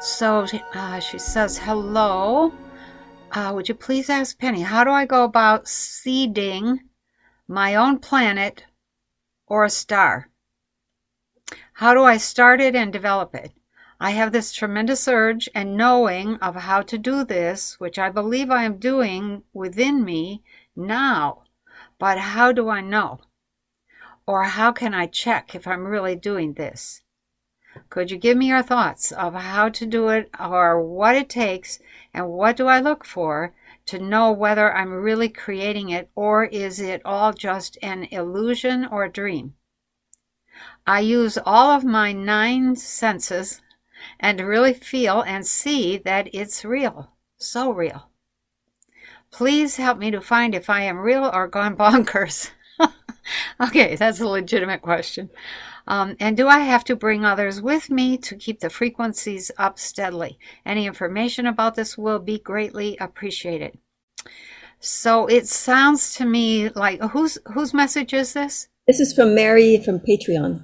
So uh, she says, Hello. Uh, would you please ask Penny, how do I go about seeding my own planet or a star? How do I start it and develop it? I have this tremendous urge and knowing of how to do this, which I believe I am doing within me now. But how do I know? Or how can I check if I'm really doing this? Could you give me your thoughts of how to do it or what it takes and what do I look for to know whether I'm really creating it or is it all just an illusion or a dream? I use all of my nine senses and really feel and see that it's real. So real. Please help me to find if I am real or gone bonkers. okay, that's a legitimate question. Um, and do I have to bring others with me to keep the frequencies up steadily? Any information about this will be greatly appreciated. So it sounds to me like whose whose message is this? This is from Mary from Patreon.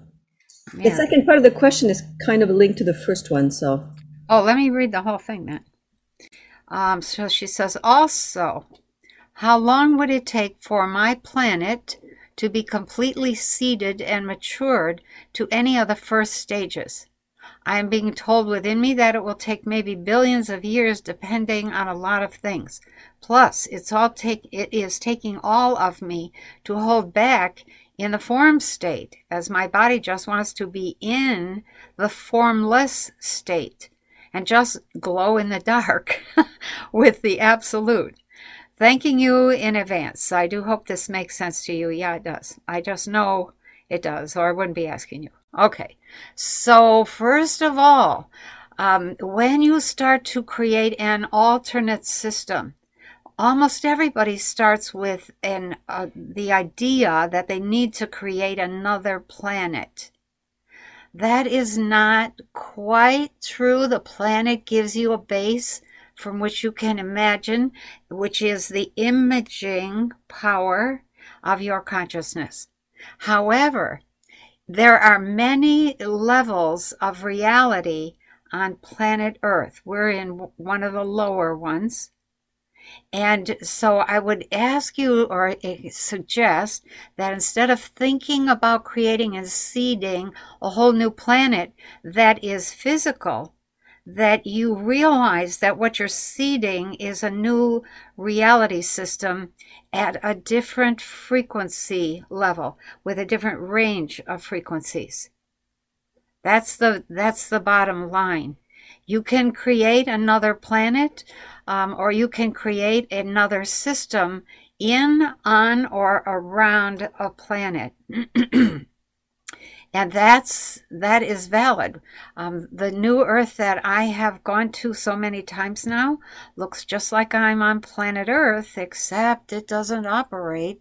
The second part of the question is kind of a link to the first one, so. Oh, let me read the whole thing then. Um, so she says, also, how long would it take for my planet to be completely seeded and matured to any of the first stages? I am being told within me that it will take maybe billions of years depending on a lot of things. Plus, it's all take it is taking all of me to hold back in the form state, as my body just wants to be in the formless state and just glow in the dark with the absolute. Thanking you in advance. I do hope this makes sense to you. Yeah, it does. I just know it does, or I wouldn't be asking you. Okay. So, first of all, um, when you start to create an alternate system, almost everybody starts with an uh, the idea that they need to create another planet. That is not quite true. The planet gives you a base from which you can imagine, which is the imaging power of your consciousness. However, there are many levels of reality on planet Earth. We're in one of the lower ones. And so I would ask you or eh, suggest that instead of thinking about creating and seeding a whole new planet that is physical, that you realize that what you're seeding is a new reality system at a different frequency level with a different range of frequencies. That's the that's the bottom line. You can create another planet um, or you can create another system in, on, or around a planet. and that's that is valid. Um, the new Earth that I have gone to so many times now looks just like I'm on planet Earth, except it doesn't operate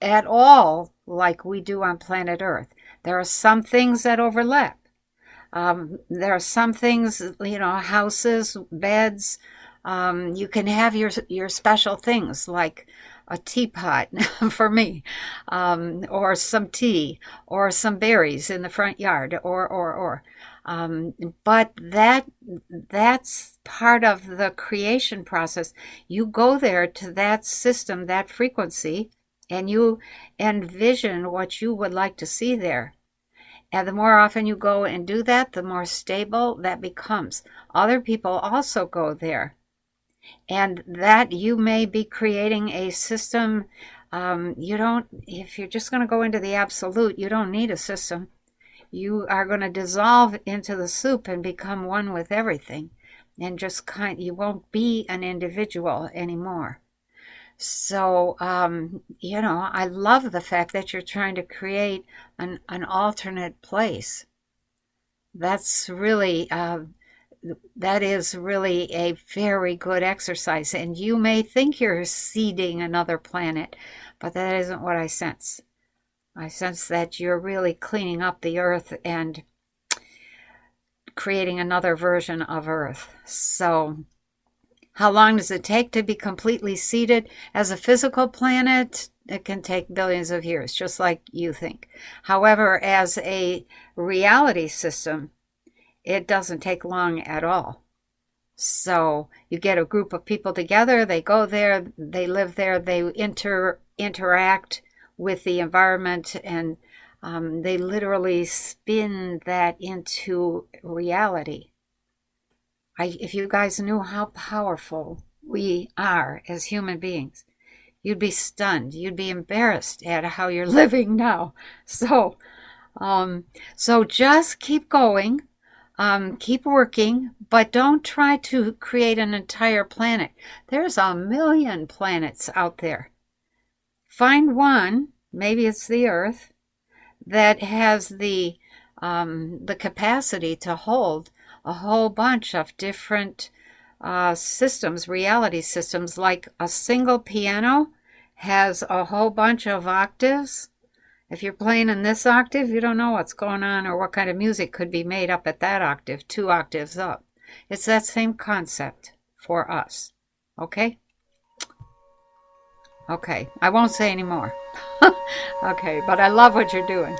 at all like we do on planet Earth. There are some things that overlap. Um, there are some things, you know, houses, beds, um, you can have your your special things like a teapot for me, um, or some tea, or some berries in the front yard, or or or. Um, but that that's part of the creation process. You go there to that system, that frequency, and you envision what you would like to see there. And the more often you go and do that, the more stable that becomes. Other people also go there and that you may be creating a system. Um, you don't, if you're just going to go into the absolute, you don't need a system. You are going to dissolve into the soup and become one with everything, and just kind, you won't be an individual anymore. So, um, you know, I love the fact that you're trying to create an, an alternate place. That's really uh, that is really a very good exercise. And you may think you're seeding another planet, but that isn't what I sense. I sense that you're really cleaning up the earth and creating another version of earth. So, how long does it take to be completely seeded as a physical planet? It can take billions of years, just like you think. However, as a reality system, it doesn't take long at all. So you get a group of people together, they go there, they live there, they inter interact with the environment, and um, they literally spin that into reality. I, if you guys knew how powerful we are as human beings, you'd be stunned. You'd be embarrassed at how you're living now. So, um, so just keep going, um, keep working, but don't try to create an entire planet. There's a million planets out there. Find one, maybe it's the Earth, that has the um, the capacity to hold a whole bunch of different uh, systems, reality systems, like a single piano has a whole bunch of octaves. If you're playing in this octave, you don't know what's going on or what kind of music could be made up at that octave, two octaves up. It's that same concept for us. Okay? Okay, I won't say any more. okay, but I love what you're doing.